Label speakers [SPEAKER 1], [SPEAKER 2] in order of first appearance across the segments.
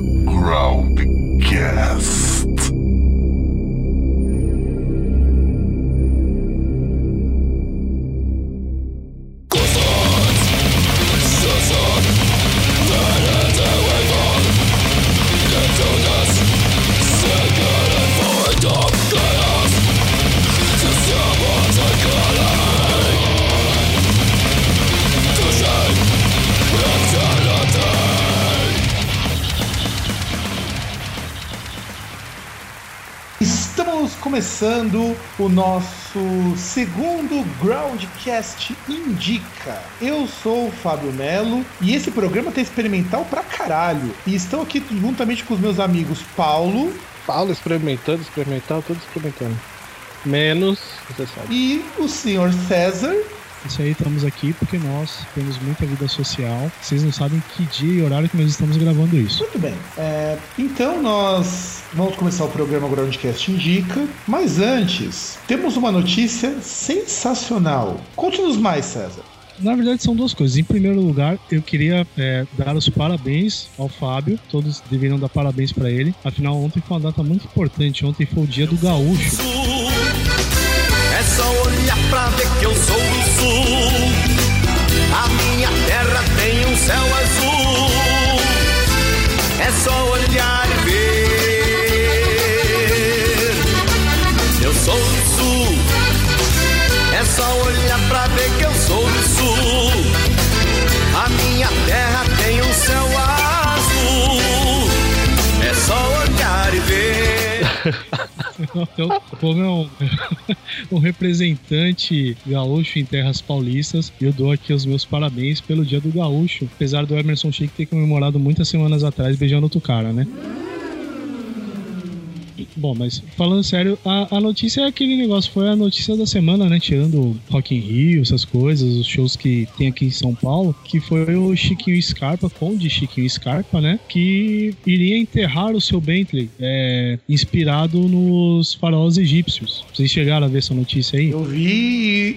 [SPEAKER 1] programa
[SPEAKER 2] o nosso segundo Groundcast Indica. Eu sou o Fábio Melo e esse programa tá experimental pra caralho. E estou aqui juntamente com os meus amigos Paulo
[SPEAKER 3] Paulo experimentando, experimentando, tudo experimentando. Menos, você sabe.
[SPEAKER 2] e o senhor César.
[SPEAKER 4] Isso aí, estamos aqui porque nós temos muita vida social. Vocês não sabem que dia e horário que nós estamos gravando isso.
[SPEAKER 2] Muito bem. É, então nós vamos começar o programa Groundcast Indica. Mas antes, temos uma notícia sensacional. Conte-nos mais, César.
[SPEAKER 4] Na verdade, são duas coisas. Em primeiro lugar, eu queria é, dar os parabéns ao Fábio. Todos deveriam dar parabéns para ele. Afinal, ontem foi uma data muito importante. Ontem foi o dia do gaúcho.
[SPEAKER 5] Sul. A minha terra tem um céu azul. É só olhar e ver. Eu sou do sul. É só olhar pra ver que eu sou do sul. A minha terra tem um céu azul. É só olhar e ver.
[SPEAKER 4] Então, como é um, um representante gaúcho em terras paulistas, eu dou aqui os meus parabéns pelo dia do gaúcho. Apesar do Emerson Sheik ter comemorado muitas semanas atrás beijando outro cara, né? Bom, mas falando sério, a, a notícia é aquele negócio, foi a notícia da semana, né? Tirando Rock in Rio, essas coisas, os shows que tem aqui em São Paulo, que foi o Chiquinho Scarpa, Conde Chiquinho Scarpa, né? Que iria enterrar o seu Bentley, é, inspirado nos faraós egípcios. Vocês chegaram a ver essa notícia aí?
[SPEAKER 2] Eu vi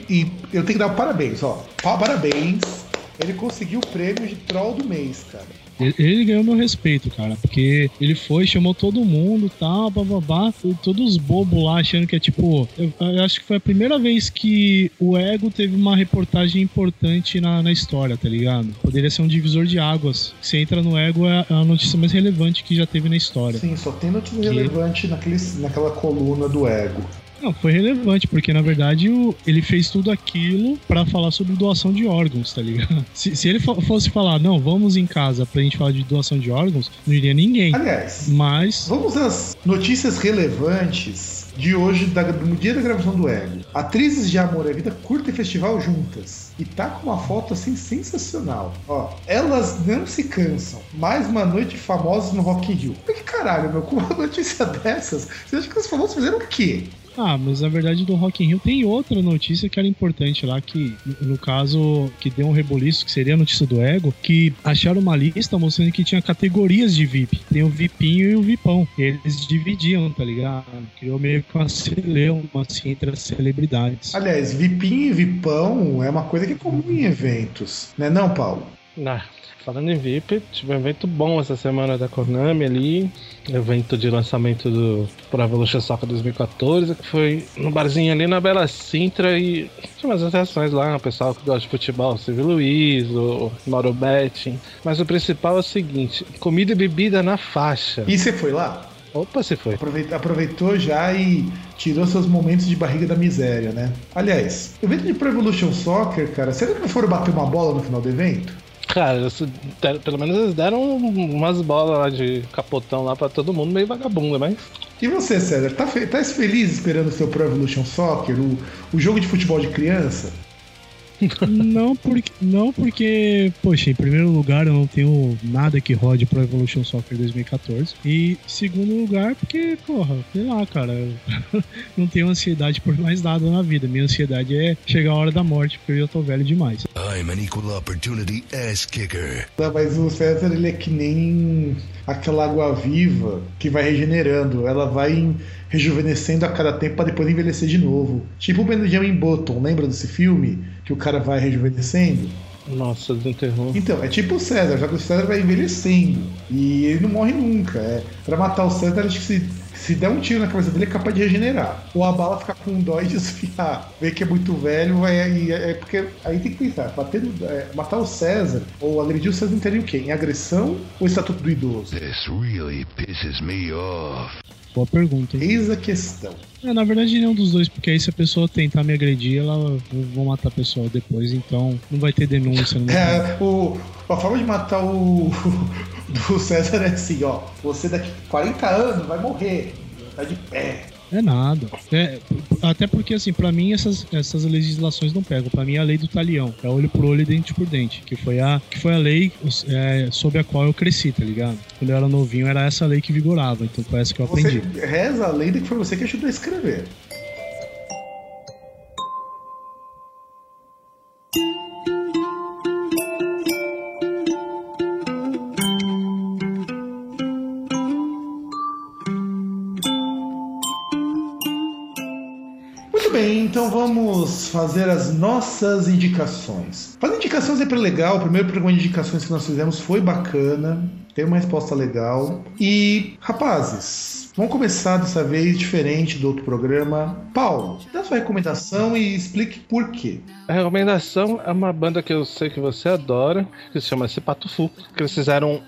[SPEAKER 2] e, e eu tenho que dar parabéns, ó. Pa- Parabéns. Ele conseguiu o prêmio de troll do mês, cara.
[SPEAKER 4] Ele, ele ganhou meu respeito, cara, porque ele foi, chamou todo mundo, tal, bababá, todos os bobos lá achando que é tipo. Eu, eu acho que foi a primeira vez que o Ego teve uma reportagem importante na, na história, tá ligado? Poderia ser um divisor de águas. Você entra no Ego, é a notícia mais relevante que já teve na história.
[SPEAKER 2] Sim, só tem notícia
[SPEAKER 4] Que-
[SPEAKER 2] relevante naquele, naquela coluna do ego.
[SPEAKER 4] Não, foi relevante, porque na verdade o, ele fez tudo aquilo pra falar sobre doação de órgãos, tá ligado? Se, se ele fo- fosse falar, não, vamos em casa pra gente falar de doação de órgãos, não iria ninguém.
[SPEAKER 2] Aliás,
[SPEAKER 4] Mas
[SPEAKER 2] vamos às notícias relevantes de hoje, da- do dia da gravação do Ego. Atrizes de Amor e Vida curtem festival juntas. E tá com uma foto assim sensacional. Ó, elas não se cansam. Mais uma noite famosa no Rock in Rio. Mas que caralho, meu, com uma notícia dessas, você acha que os famosos fizeram o quê?
[SPEAKER 4] Ah, mas na verdade do Rock in Rio tem outra notícia que era importante lá, que no- caso, que deu um reboliço, que seria a notícia do Ego, que acharam uma lista mostrando que tinha categorias de VIP. Tem o VIPinho e o VIPão. Eles dividiam, tá ligado? Criou meio que uma celeuma, assim, entre as celebridades.
[SPEAKER 2] Aliás, Vipinho e Vipão é uma coisa que é comum em eventos. Né não, Paulo?
[SPEAKER 3] Ah, falando em VIP, tive um evento bom essa semana da Konami ali. Evento de lançamento do Pro Evolution Soccer 2014, que foi no barzinho ali na Bela Sintra e tinha umas atrações lá, o pessoal que gosta de futebol, o Silvio Luiz, o Mauro Betting. Mas o principal é o seguinte: comida e bebida na faixa.
[SPEAKER 2] E você foi lá?
[SPEAKER 3] Opa, você foi.
[SPEAKER 2] Aproveitou, aproveitou já e tirou seus momentos de barriga da miséria, né? Aliás, evento de Pro Evolution Soccer, cara, será que não foram bater uma bola no final do evento?
[SPEAKER 3] Cara, pelo menos eles deram umas bolas lá de capotão lá pra todo mundo, meio vagabunda, mas.
[SPEAKER 2] E você, César, tá, fe tá feliz esperando o seu Pro Evolution Soccer, o, o jogo de futebol de criança?
[SPEAKER 4] Não porque, não porque, poxa, em primeiro lugar eu não tenho nada que rode pro Evolution Soccer 2014. E segundo lugar, porque, porra, sei lá, cara, eu não tenho ansiedade por mais nada na vida. Minha ansiedade é chegar a hora da morte, porque eu já tô velho demais.
[SPEAKER 1] I'm an equal opportunity ass kicker.
[SPEAKER 2] Não, Mas o César, ele é que nem aquela água viva que vai regenerando. Ela vai rejuvenescendo a cada tempo para depois envelhecer de novo. Tipo o Benjamin Button, lembra desse filme? Que o cara vai rejuvenescendo?
[SPEAKER 3] Nossa, desenterrou.
[SPEAKER 2] Então, é tipo o César, já que o César vai envelhecendo. E ele não morre nunca. É. Pra matar o César, acho que se, se der um tiro na cabeça dele, é capaz de regenerar. Ou a bala ficar com dó e desfiar. Ver que é muito velho, vai, e é, é porque aí tem que pensar, bater, no- é, matar o César ou agredir o César entraria o quê? Em agressão ou estatuto do idoso?
[SPEAKER 1] This really pisses me off.
[SPEAKER 4] Boa pergunta, hein?
[SPEAKER 2] Eis a questão.
[SPEAKER 4] É, na verdade, nenhum dos dois, porque aí se a pessoa tentar me agredir, ela vão matar a pessoa depois, então não vai ter denúncia. Não ter...
[SPEAKER 2] É, o, a forma de matar o do César é assim, ó. Você daqui 40 anos vai morrer. Tá de pé.
[SPEAKER 4] É nada. É, até porque, assim, pra mim essas, essas legislações não pegam. Pra mim é a lei do talião. É olho por olho e dente por dente. Que foi a, que foi a lei é, sob a qual eu cresci, tá ligado? Quando eu era novinho, era essa lei que vigorava. Então foi essa que eu
[SPEAKER 2] Você
[SPEAKER 4] aprendi.
[SPEAKER 2] reza a lenda que foi você que ajudou a escrever. Fazer as nossas indicações. Fazer indicações é legal. O primeiro programa de indicações que nós fizemos foi bacana. Tem uma resposta legal. E, rapazes, vamos começar dessa vez diferente do outro programa. Paulo, dá sua recomendação e explique por quê.
[SPEAKER 3] A recomendação é uma banda que eu sei que você adora, que se chama Fu, que eles fizeram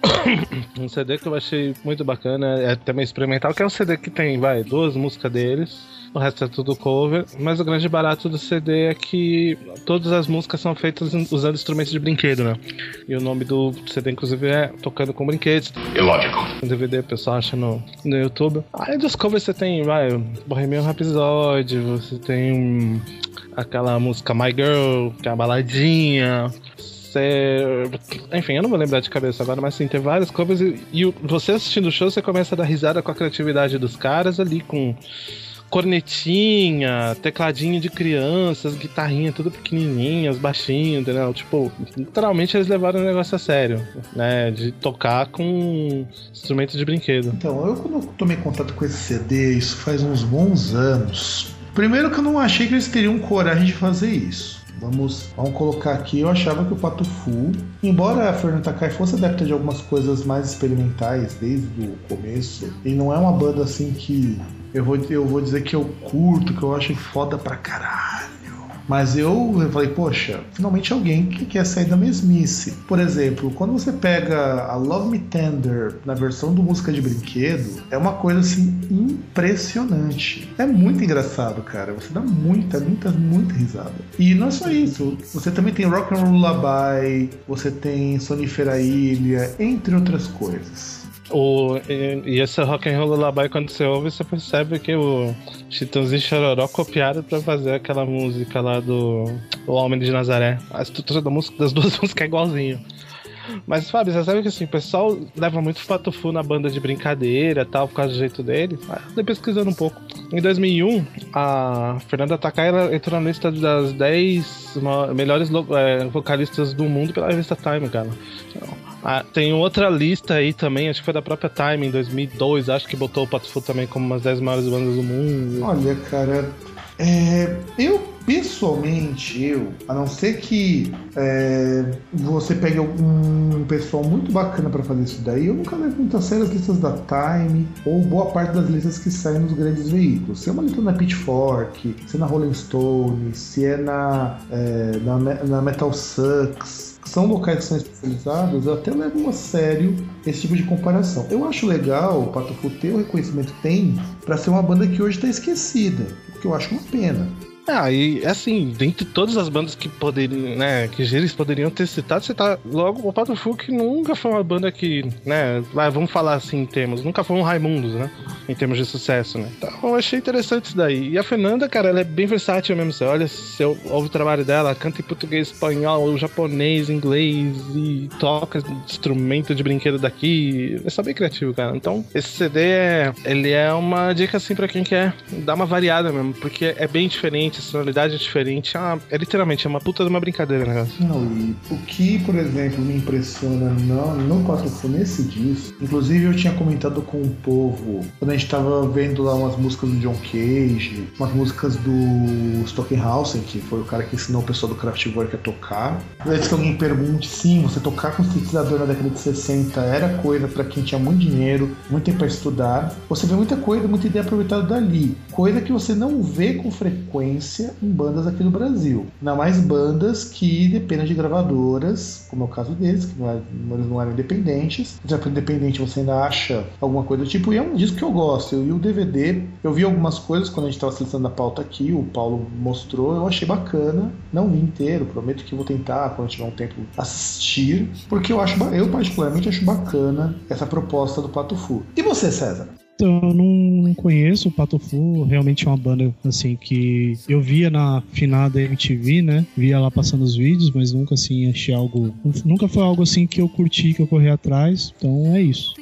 [SPEAKER 3] um, CD que eu achei muito bacana, é também experimental, que é um CD que tem, vai, duas músicas deles. O resto é tudo cover, mas o grande barato do CD é que todas as músicas são feitas usando instrumentos de brinquedo, né? E o nome do CD, inclusive, é Tocando com Brinquedos.
[SPEAKER 1] Illogical.
[SPEAKER 3] O DVD o pessoal acha no, no YouTube. Aí dos covers você tem, vai, Bohemian Rhapsody, você tem aquela música My Girl, que é a baladinha. Você... Enfim, eu não vou lembrar de cabeça agora, mas sim, tem vários covers e, e você assistindo o show, você começa a dar risada com a criatividade dos caras ali, com cornetinha, tecladinho de crianças, guitarrinha tudo pequenininhas, baixinho, entendeu? Tipo, literalmente eles levaram o negócio a sério, né? De tocar com instrumento de brinquedo.
[SPEAKER 2] Então, eu quando tomei contato com esse CD, isso faz uns bons anos. Primeiro que eu não achei que eles teriam coragem de fazer isso. Vamos, vamos colocar aqui, eu achava que o Pato Fu, embora a Fernanda Takai fosse adepta de algumas coisas mais experimentais desde o começo, ele não é uma banda assim que eu vou, eu vou dizer que eu curto, que eu acho foda pra caralho. Mas eu, eu falei, poxa, finalmente alguém que quer sair da mesmice. Por exemplo, quando você pega a Love Me Tender na versão do música de brinquedo, é uma coisa assim impressionante. É muito engraçado, cara. Você dá muita, muita, muita risada. E não é só isso. Você também tem Rock and Roll Lullaby, você tem Sonífera Ilha, entre outras coisas.
[SPEAKER 3] O, e, e esse rock and roll lullaby, quando você ouve, você percebe que o Chitãozinho e Chororó copiaram pra fazer aquela música lá do O Homem de Nazaré. A estrutura da música, das duas músicas é igualzinho. Mas, Fábio, você sabe que assim, o pessoal leva muito Patufu na banda de brincadeira tal, por causa do jeito dele. Ah, Andei pesquisando um pouco. Em 2001, a Fernanda Takai ela entrou na lista das 10 ma- melhores é, vocalistas do mundo pela revista Time, cara. Ah, tem outra lista aí também, acho que foi da própria Time em 2002, acho que botou o Patufu também como umas 10 maiores bandas do mundo.
[SPEAKER 2] Olha, cara, é, eu pessoalmente, eu, a não ser que é, você pegue um pessoal muito bacana pra fazer isso daí, eu nunca levo muito a sério as listas da Time ou boa parte das listas que saem nos grandes veículos. Se é uma lista na Pitchfork, se é na Rolling Stone, se é na, é, na, na Metal Sucks, são locais que são especializados, até levo a sério esse tipo de comparação. Eu acho legal o Patufu ter o reconhecimento que tem pra ser uma banda que hoje tá esquecida, o que eu acho uma pena.
[SPEAKER 3] Ah, e assim, dentre todas as bandas que poderiam, né, que eles poderiam ter citado, você tá logo o Pato que nunca foi uma banda que, né, vamos falar assim em termos, nunca foi um Raimundos, né, em termos de sucesso, né. Então eu achei interessante isso daí. E a Fernanda, cara, ela é bem versátil mesmo, você olha, você ouve o trabalho dela, canta em português, espanhol, japonês, inglês e toca instrumento de brinquedo daqui, é só bem criativo, cara. Então, esse CD é, ele é uma dica assim pra quem quer dar uma variada mesmo, porque é bem diferente, diferente, a sonoridade é diferente. Uma, é literalmente é uma puta de uma brincadeira negócio.
[SPEAKER 2] Não, e o que, por exemplo, me impressiona no, no 4 nesse disco, inclusive eu tinha comentado com o povo, quando a gente tava vendo lá umas músicas do John Cage, umas músicas do Stockenhausen, que foi o cara que ensinou o pessoal do Kraftwerk a tocar. Antes que alguém pergunte, sim, você tocar com sintetizador na década de 60 era coisa para quem tinha muito dinheiro, muito tempo para estudar. Você vê muita coisa, muita ideia aproveitada dali. Coisa que você não vê com frequência em bandas aqui no Brasil. Ainda mais bandas que dependem de gravadoras, como é o caso deles, que não, é, não eram independentes. Já for independente, você ainda acha alguma coisa do tipo. E é um disco que eu gosto. E o DVD, eu vi algumas coisas quando a gente estava selecionando a pauta aqui, o Paulo mostrou, eu achei bacana. Não vi inteiro, prometo que vou tentar, quando tiver um tempo, assistir, porque eu acho, eu particularmente acho bacana essa proposta do Pato Fu. E você, César?
[SPEAKER 4] Então, eu não conheço o Pato Fu, realmente é uma banda assim que eu via na finada MTV, né? Via lá passando os vídeos, mas nunca assim achei algo, nunca foi algo assim que eu curti, que eu corri atrás. Então é isso.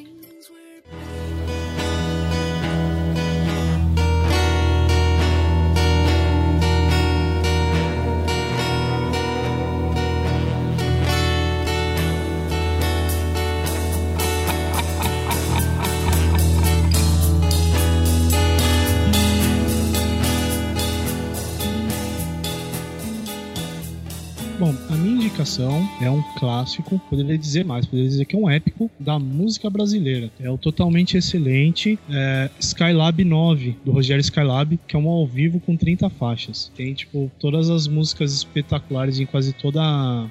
[SPEAKER 4] É um clássico, poderia dizer mais, poderia dizer que é um épico da música brasileira. É o totalmente excelente é, Skylab 9, do Rogério Skylab, que é um ao vivo com 30 faixas. Tem, tipo, todas as músicas espetaculares em quase toda,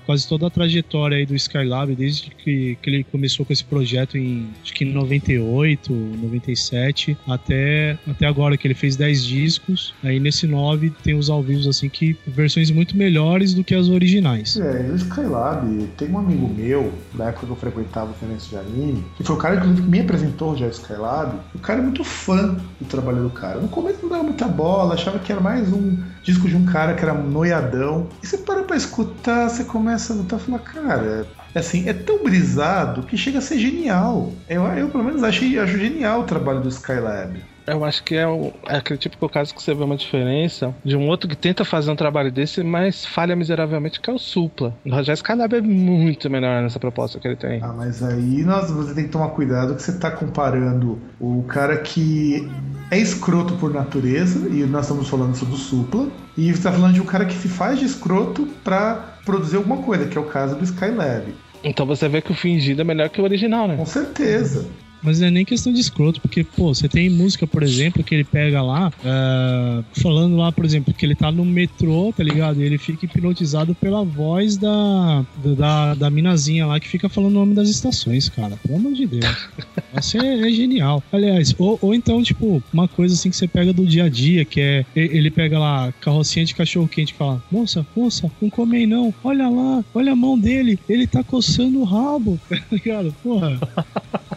[SPEAKER 4] quase toda a trajetória aí do Skylab, desde que, que ele começou com esse projeto em, acho que em 98, 97, até, até agora, que ele fez 10 discos. Aí nesse 9 tem os ao vivo, assim, que versões muito melhores do que as originais.
[SPEAKER 2] É, Skylab, tem um amigo meu, da época que eu frequentava o Fenência de Anime, que foi o cara que me apresentou já Skylab. O cara é muito fã do trabalho do cara. No começo não dava muita bola, achava que era mais um disco de um cara que era noiadão. E você para pra escutar, você começa a notar e falar, cara, assim, é tão brisado que chega a ser genial. Eu, eu pelo menos achei, acho genial o trabalho do Skylab.
[SPEAKER 3] Eu acho que é, o, é aquele típico caso que você vê uma diferença de um outro que tenta fazer um trabalho desse, mas falha miseravelmente, que é o Supla. O Rogério Skylab é muito melhor nessa proposta que ele tem.
[SPEAKER 2] Ah, mas aí nós, você tem que tomar cuidado que você está comparando o cara que é escroto por natureza, e nós estamos falando sobre o Supla, e você está falando de um cara que se faz de escroto para produzir alguma coisa, que é o caso do Skylab.
[SPEAKER 3] Então você vê que o fingido é melhor que o original, né?
[SPEAKER 2] Com certeza.
[SPEAKER 4] Mas não é nem questão de escroto, porque, pô, você tem música, por exemplo, que ele pega lá, uh, falando lá, por exemplo, que ele tá no metrô, tá ligado? E ele fica hipnotizado pela voz da, da, da minazinha lá que fica falando o nome das estações, cara. Pelo amor de Deus. Isso é, é, genial. Aliás, ou, ou então, tipo, uma coisa assim que você pega do dia a dia, que é ele pega lá carrocinha de cachorro quente e fala: Moça, moça, não come aí não. Olha lá, olha a mão dele, ele tá coçando o rabo. Tá ligado? Porra.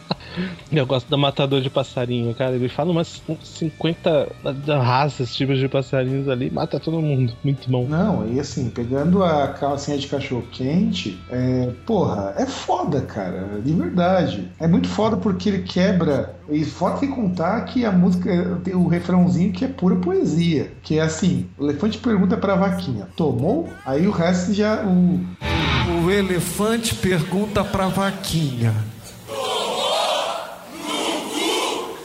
[SPEAKER 3] Eu gosto do matador de passarinho, cara. Ele fala umas 50 raças, tipos de passarinhos ali, mata todo mundo. Muito bom.
[SPEAKER 2] Não, e assim, pegando a calcinha de cachorro quente, é, porra, é foda, cara. De verdade. É muito foda porque ele quebra. E foda sem contar que a música tem o refrãozinho que é pura poesia. Que é assim: o elefante pergunta pra vaquinha: tomou? Aí o resto já. O,
[SPEAKER 5] o elefante pergunta pra vaquinha.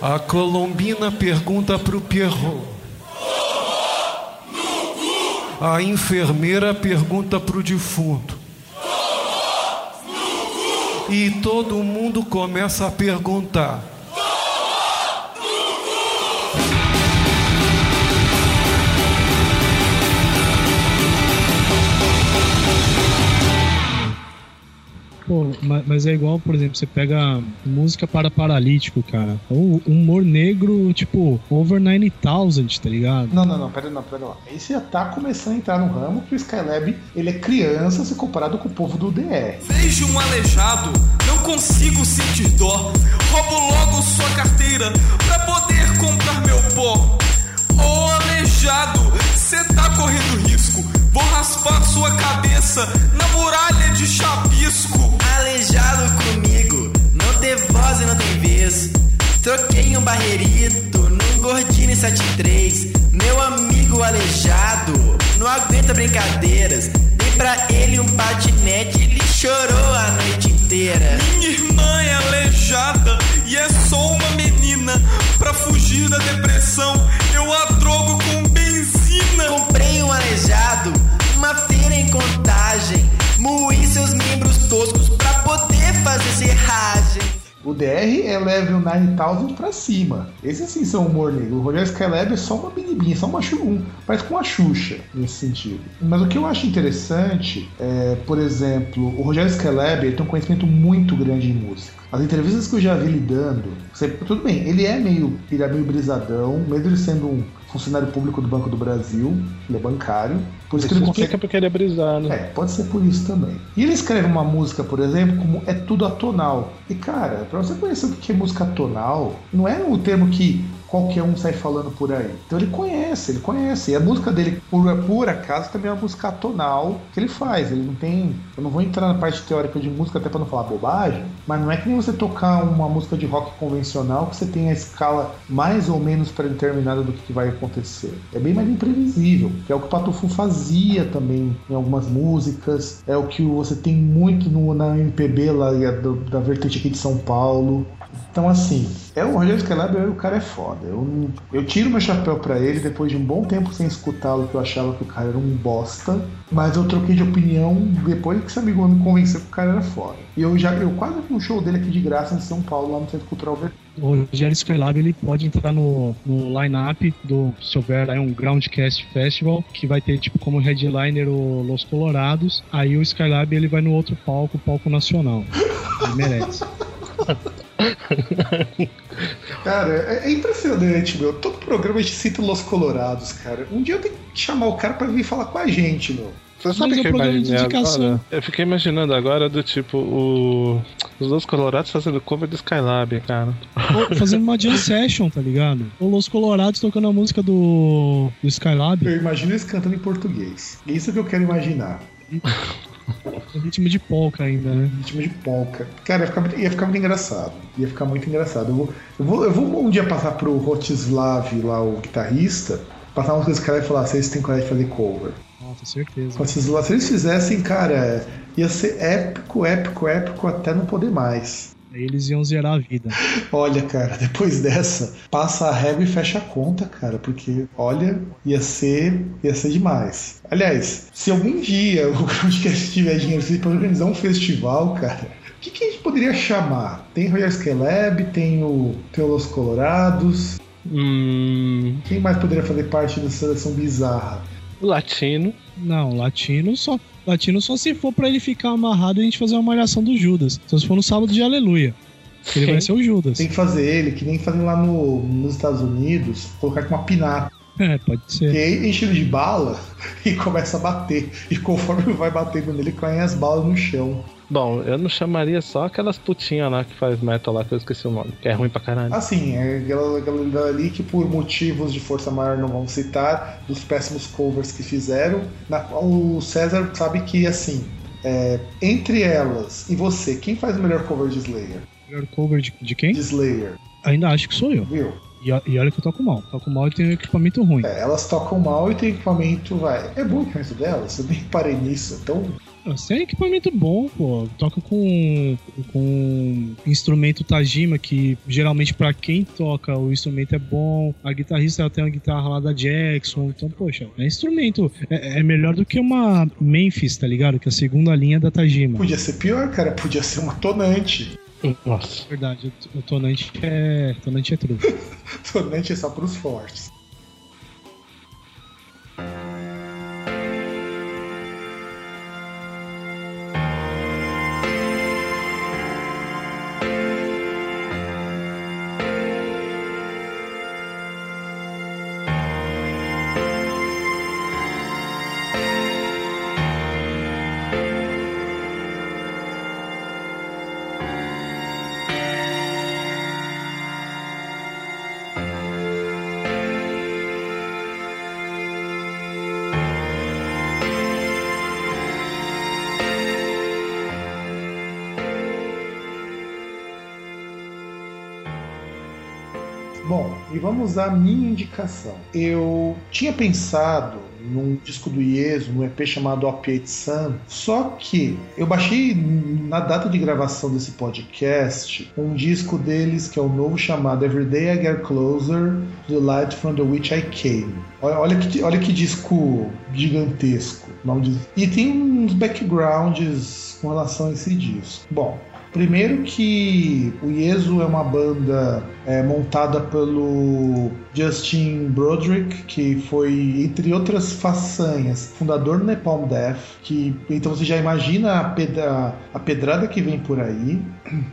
[SPEAKER 5] A Colombina pergunta pro Pierrot. A enfermeira pergunta pro defunto. E todo mundo começa a perguntar.
[SPEAKER 4] Pô, mas é igual, por exemplo, você pega música para paralítico, cara. O humor negro, tipo, over 9000, tá ligado?
[SPEAKER 2] Não, não, não, pera, não, pera lá. Esse já tá começando a entrar no ramo que o Skylab, ele é criança se comparado com o povo do DR.
[SPEAKER 5] Vejo um aleijado, não consigo sentir dó. Roubo logo sua carteira pra poder comprar meu pó. Ô oh, aleijado, cê tá correndo risco. Vou raspar sua cabeça na muralha de chapisco.
[SPEAKER 6] Aleijado comigo, não ter voz e não tem vez. Troquei um barreirito num Gordini 73. Meu amigo aleijado, muitas brincadeiras. Dei pra ele um patinete, ele chorou a noite inteira.
[SPEAKER 7] Minha irmã é aleijada e é só uma menina. Pra fugir da depressão,
[SPEAKER 2] O DR é level 9000 pra cima. Esses sim são humor negro. O Rogério Skylab é só uma binibinha, só uma um, parece com uma Xuxa nesse sentido. Mas o que eu acho interessante é, por exemplo, o Rogério Skylab tem um conhecimento muito grande em música. As entrevistas que eu já vi ele dando, você, tudo bem, ele é meio, ele é meio brisadão, mesmo ele sendo um funcionário público do Banco do Brasil, ele é bancário. Por isso,
[SPEAKER 3] Isso
[SPEAKER 2] que ele consegue.
[SPEAKER 3] porque ele é brisado.
[SPEAKER 2] É, pode ser por isso também. E ele escreve uma música, por exemplo, como é tudo atonal. E cara, pra você conhecer o que é música atonal, não é o termo que qualquer um sai falando por aí. Então ele conhece, ele conhece. E a música dele, por, por acaso, também é uma música atonal que ele faz. Ele não tem. Eu não vou entrar na parte teórica de música até pra não falar bobagem, mas não é que nem você tocar uma música de rock convencional que você tem a escala mais ou menos pré-determinada do que que vai acontecer. É bem mais imprevisível, que é o que o Patufu fazia também em algumas músicas, é o que você tem muito no, na MPB lá da, da vertente aqui de São Paulo. Então, assim, é o Rogério Skylab, o cara é foda. Eu, eu tiro meu chapéu pra ele depois de um bom tempo sem escutá-lo, que eu achava que o cara era um bosta. Mas eu troquei de opinião depois que esse amigo me convenceu que o cara era foda. E eu já eu quase vi um show dele aqui de graça em São Paulo, lá no Centro Cultural Ver-
[SPEAKER 4] O Rogério Skylab ele pode entrar no, no line-up do, se houver aí um Groundcast Festival, que vai ter tipo como headliner o Los Colorados. Aí o Skylab ele vai no outro palco, o palco nacional. Ele merece.
[SPEAKER 2] Cara, é, é impressionante, meu. Todo programa a gente cita Los Colorados, cara. Um dia eu tenho que chamar o cara pra vir falar com a gente, meu.
[SPEAKER 3] Você sabe
[SPEAKER 4] Mas é
[SPEAKER 3] que eu
[SPEAKER 4] de
[SPEAKER 3] imaginei
[SPEAKER 4] indicação.
[SPEAKER 3] agora? Eu fiquei imaginando agora do tipo o... os dois colorados fazendo cover do Skylab, cara.
[SPEAKER 4] Ou fazendo uma jam session, tá ligado? Ou Los Colorados tocando a música do, do Skylab,
[SPEAKER 2] Eu imagino eles cantando em português. É isso que eu quero imaginar.
[SPEAKER 4] ritmo de polka ainda, né?
[SPEAKER 2] Ritmo de polka. Cara, ia ficar, muito- ia ficar muito engraçado. Ia ficar muito engraçado. Eu vou, eu vou, eu vou um dia passar pro Rotislav, lá, o guitarrista, passar umas coisas que cara e falar: vocês têm coragem de fazer cover.
[SPEAKER 4] Nossa, certeza.
[SPEAKER 2] Rotislav, se eles fizessem, cara, ia ser épico, épico, épico até não poder mais.
[SPEAKER 4] Eles iam zerar a vida.
[SPEAKER 2] Olha, cara, depois dessa, passa a régua e fecha a conta, cara, porque, olha, ia ser, ia ser demais. Aliás, se algum dia o Groundcast tiver dinheiro para organizar um festival, cara, o que, que a gente poderia chamar? Tem Royal Skylab, tem o, tem o Los Colorados,
[SPEAKER 3] Hum...
[SPEAKER 2] quem mais poderia fazer parte da seleção bizarra?
[SPEAKER 3] Latino.
[SPEAKER 4] Não, latino só. Latino só se for pra ele ficar amarrado e a gente fazer uma malhação do Judas. Só se for no sábado de aleluia. Ele vai ser o Judas.
[SPEAKER 2] Tem que fazer ele, que nem fazem lá no, nos Estados Unidos, colocar com uma pinata.
[SPEAKER 4] É, pode
[SPEAKER 2] Que
[SPEAKER 4] ser.
[SPEAKER 2] aí enche ele de bala e começa a bater. E conforme vai batendo nele, caem as balas no chão.
[SPEAKER 3] Bom, eu não chamaria só aquelas putinhas lá que faz metal lá, que eu esqueci o nome, que é ruim pra caralho.
[SPEAKER 2] Assim, é aquela galera ali que por motivos de força maior não vamos citar, dos péssimos covers que fizeram, na qual o César sabe que, assim, é, entre elas e você, quem faz o melhor cover de Slayer?
[SPEAKER 4] Melhor cover de, de quem?
[SPEAKER 2] De Slayer,
[SPEAKER 4] Ainda acho que sou eu.
[SPEAKER 2] viu?
[SPEAKER 4] E, e olha que eu toco mal. Toco mal e tenho equipamento ruim.
[SPEAKER 2] É, elas tocam mal e tem equipamento, vai. É bom o equipamento delas, eu nem parei nisso, então
[SPEAKER 4] Você tem equipamento bom, pô. Toca com, com instrumento Tajima, que geralmente pra quem toca o instrumento é bom. A guitarrista ela tem uma guitarra lá da Jackson. Então, poxa, é instrumento. É, é melhor do que uma Memphis, tá ligado? Que é a segunda linha da Tajima.
[SPEAKER 2] podia ser pior, cara, podia ser uma tonante.
[SPEAKER 3] Nossa.
[SPEAKER 4] Verdade, o, tonante é. Tonante é true.
[SPEAKER 2] Tonante é só pros fortes. E vamos à minha indicação. Eu tinha pensado num disco do Ieso, num EP chamado Opiate Sun. Só que eu baixei na data de gravação desse podcast um disco deles que é o novo chamado Everyday I Get Closer to the Light from the Which I Came. Olha, olha, que, olha que disco gigantesco. Nome de... E tem uns backgrounds com relação a esse disco. Bom, Primeiro que o Yeso é uma banda é, montada pelo Justin Broderick, que foi, entre outras façanhas, fundador do Napalm Death, que então você já imagina a, pedra, a pedrada que vem por aí.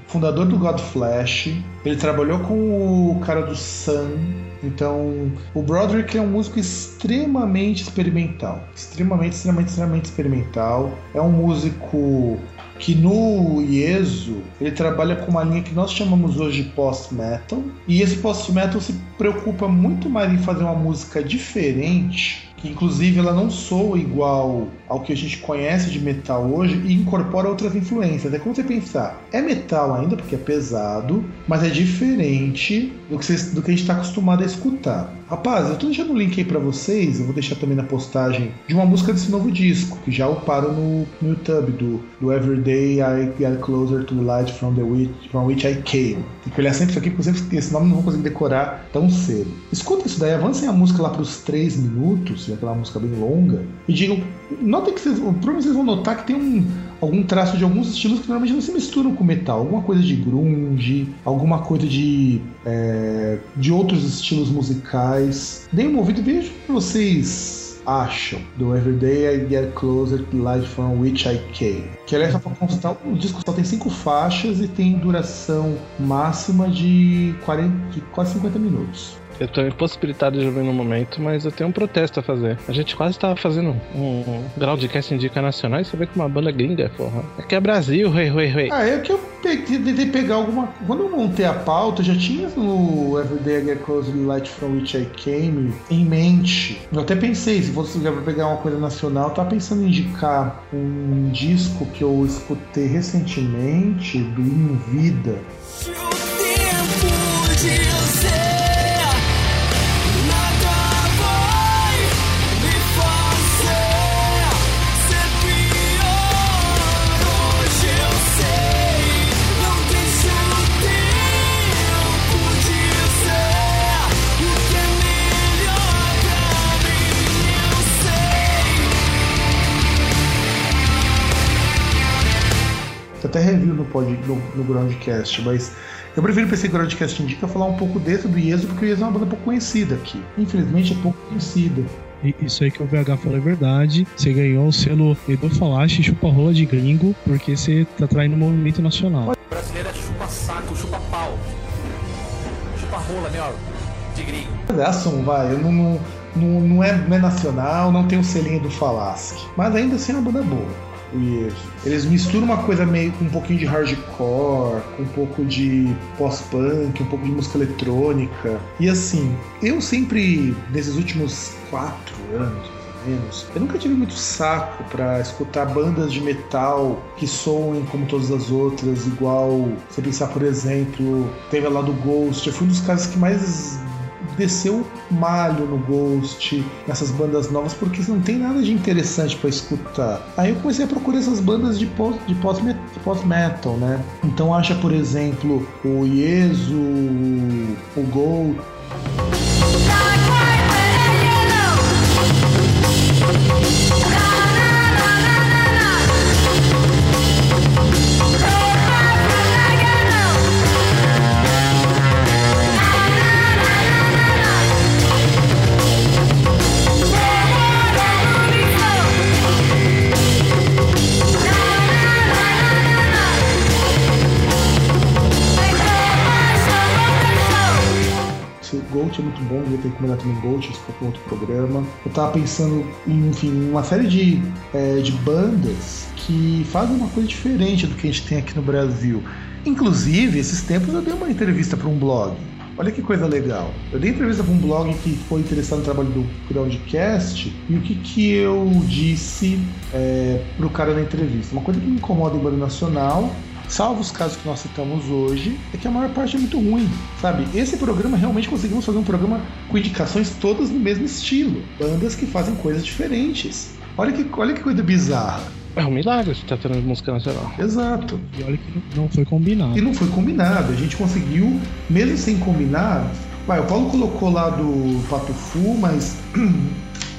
[SPEAKER 2] Fundador do God Flash, ele trabalhou com o cara do Sun, então, o Broderick é um músico extremamente experimental. Extremamente, extremamente, extremamente experimental. É um músico que no IESO ele trabalha com uma linha que nós chamamos hoje de post-metal, e esse post-metal se preocupa muito mais em fazer uma música diferente que inclusive ela não soa igual ao que a gente conhece de metal hoje e incorpora outras influências. É como você pensar, é metal ainda porque é pesado, mas é diferente do que, você, do que a gente está acostumado a escutar. Rapaz, eu tô deixando um link aí para vocês, eu vou deixar também na postagem, de uma música desse novo disco, que já uparam no, no YouTube, do, do Everyday I Get Closer to the Light from, the which, from Which I Came. Tem que olhar sempre isso aqui, porque sempre esse nome não vou conseguir decorar tão cedo. Escuta isso daí, avancem a música lá para os 3 minutos, aquela música bem longa, e digam. Notem que vocês, provavelmente vocês vão notar que tem um, algum traço de alguns estilos que normalmente não se misturam com metal. Alguma coisa de grunge, alguma coisa de, é, de outros estilos musicais. Deem um ouvido e o que vocês acham do Everyday I Get Closer to Life From Which I Came. Que aliás, só pra constar, o disco só tem cinco faixas e tem duração máxima de, 40, de quase 50 minutos.
[SPEAKER 3] Eu tô impossibilitado de ouvir no momento, mas eu tenho um protesto a fazer. A gente quase tava fazendo um, grau de cast indica nacional e você vê que uma banda gringa, porra. Aqui é Brasil, rei, rei, rei.
[SPEAKER 2] Ah, é que eu tentei pegar alguma. Quando eu montei a pauta, já tinha no Everyday I Get Close Light From Which I Came em mente. Eu até pensei, se fosse pra pegar uma coisa nacional, eu tava pensando em indicar um disco que eu escutei recentemente do In Vida.
[SPEAKER 5] O tempo de
[SPEAKER 2] pod, no, no Groundcast, mas eu prefiro para esse Groundcast Indica falar um pouco desse do Ieso, porque o Ieso é uma banda pouco conhecida aqui. Infelizmente é pouco conhecida.
[SPEAKER 4] Isso aí que o VH falou é verdade. Você ganhou o selo Edu Falache chupa rola de gringo, porque você tá traindo o movimento nacional.
[SPEAKER 8] O brasileiro é chupa saco, chupa pau. Chupa rola, meu, de gringo.
[SPEAKER 2] Assun, vai, eu não, não, não, é, não é nacional, não tem o selinho do Falasque. Mas ainda assim é uma banda boa. Isso. Eles misturam uma coisa meio com um pouquinho de hardcore, com um pouco de pós-punk, um pouco de música eletrônica. E assim, eu sempre, nesses últimos quatro anos, menos. Eu nunca tive muito saco para escutar bandas de metal que soem como todas as outras, igual você pensar, por exemplo, teve lá do Ghost. Eu fui um dos caras que mais desceu malho no Ghost, nessas bandas novas, porque não tem nada de interessante para escutar. Aí eu comecei a procurar essas bandas de post, de post, de post metal, né? Então acha, por exemplo, o Yeso, o Ghost. Devia ter recomendado também Gold, para outro programa. Eu tava pensando em, enfim, uma série de, é, de bandas que fazem uma coisa diferente do que a gente tem aqui no Brasil. Inclusive, esses tempos eu dei uma entrevista para um blog. Olha que coisa legal. Eu dei entrevista para um blog que foi interessado no trabalho do Groundcast e o que, que eu disse é, pro cara na entrevista. Uma coisa que me incomoda em banda nacional salvo os casos que nós citamos hoje, é que a maior parte é muito ruim, sabe? Esse programa realmente conseguimos fazer um programa com indicações todas no mesmo estilo, bandas que fazem coisas diferentes. Olha que, olha que coisa bizarra.
[SPEAKER 3] É um milagre você tá tendo música nacional.
[SPEAKER 2] Exato.
[SPEAKER 4] E olha que não- foi combinado.
[SPEAKER 2] E não foi combinado. A gente conseguiu, mesmo sem combinar. Vai, o Paulo colocou lá do Pato Fu, mas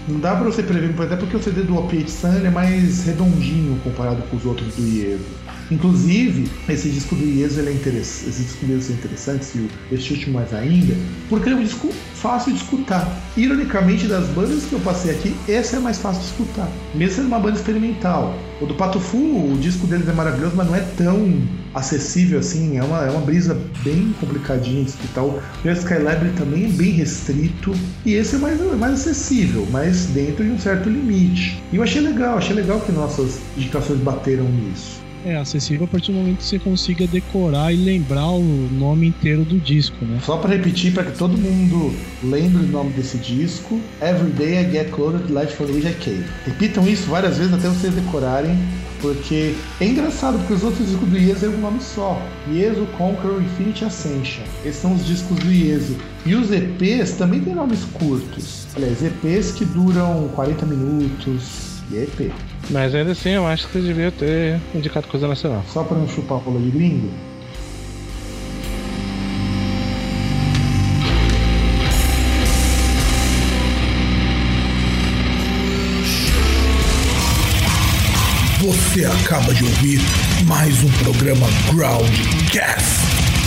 [SPEAKER 2] não dá pra você prever, até porque o CD do Opiate Sun é mais redondinho comparado com os outros do Ieso. Inclusive, esse disco do Ieso ele é interessante, esse disco do Ieso é interessante, e o- este último mais ainda, porque é um disco fácil de escutar. Ironicamente, das bandas que eu passei aqui, essa é mais fácil de escutar. Mesmo sendo uma banda experimental. O do Pato Fu, o disco deles é maravilhoso, mas não é tão acessível assim. É uma, é uma brisa bem complicadinha de escutar. O Skylab também é bem restrito. E esse é mais, mais acessível, mas dentro de um certo limite. E eu achei legal, achei legal que nossas indicações bateram nisso.
[SPEAKER 4] É acessível a partir do momento que você consiga decorar e lembrar o nome inteiro do disco, né?
[SPEAKER 2] Só para repetir, para que todo mundo lembre o nome desse disco: Every Day I Get Closer to Light from Which I Came. Repitam isso várias vezes até vocês decorarem, porque é engraçado, porque os outros discos do Ieso é um nome só: Ieso, Conqueror, Infinity Ascension. Esses são os discos do Ieso. E os EPs também têm nomes curtos. Aliás, EPs que duram 40 minutos. E é EP.
[SPEAKER 3] Mas ainda assim, eu acho que você devia ter indicado coisa nacional.
[SPEAKER 2] Só para não chupar a rola de gringo.
[SPEAKER 9] Você acaba de ouvir mais um programa Groundcast.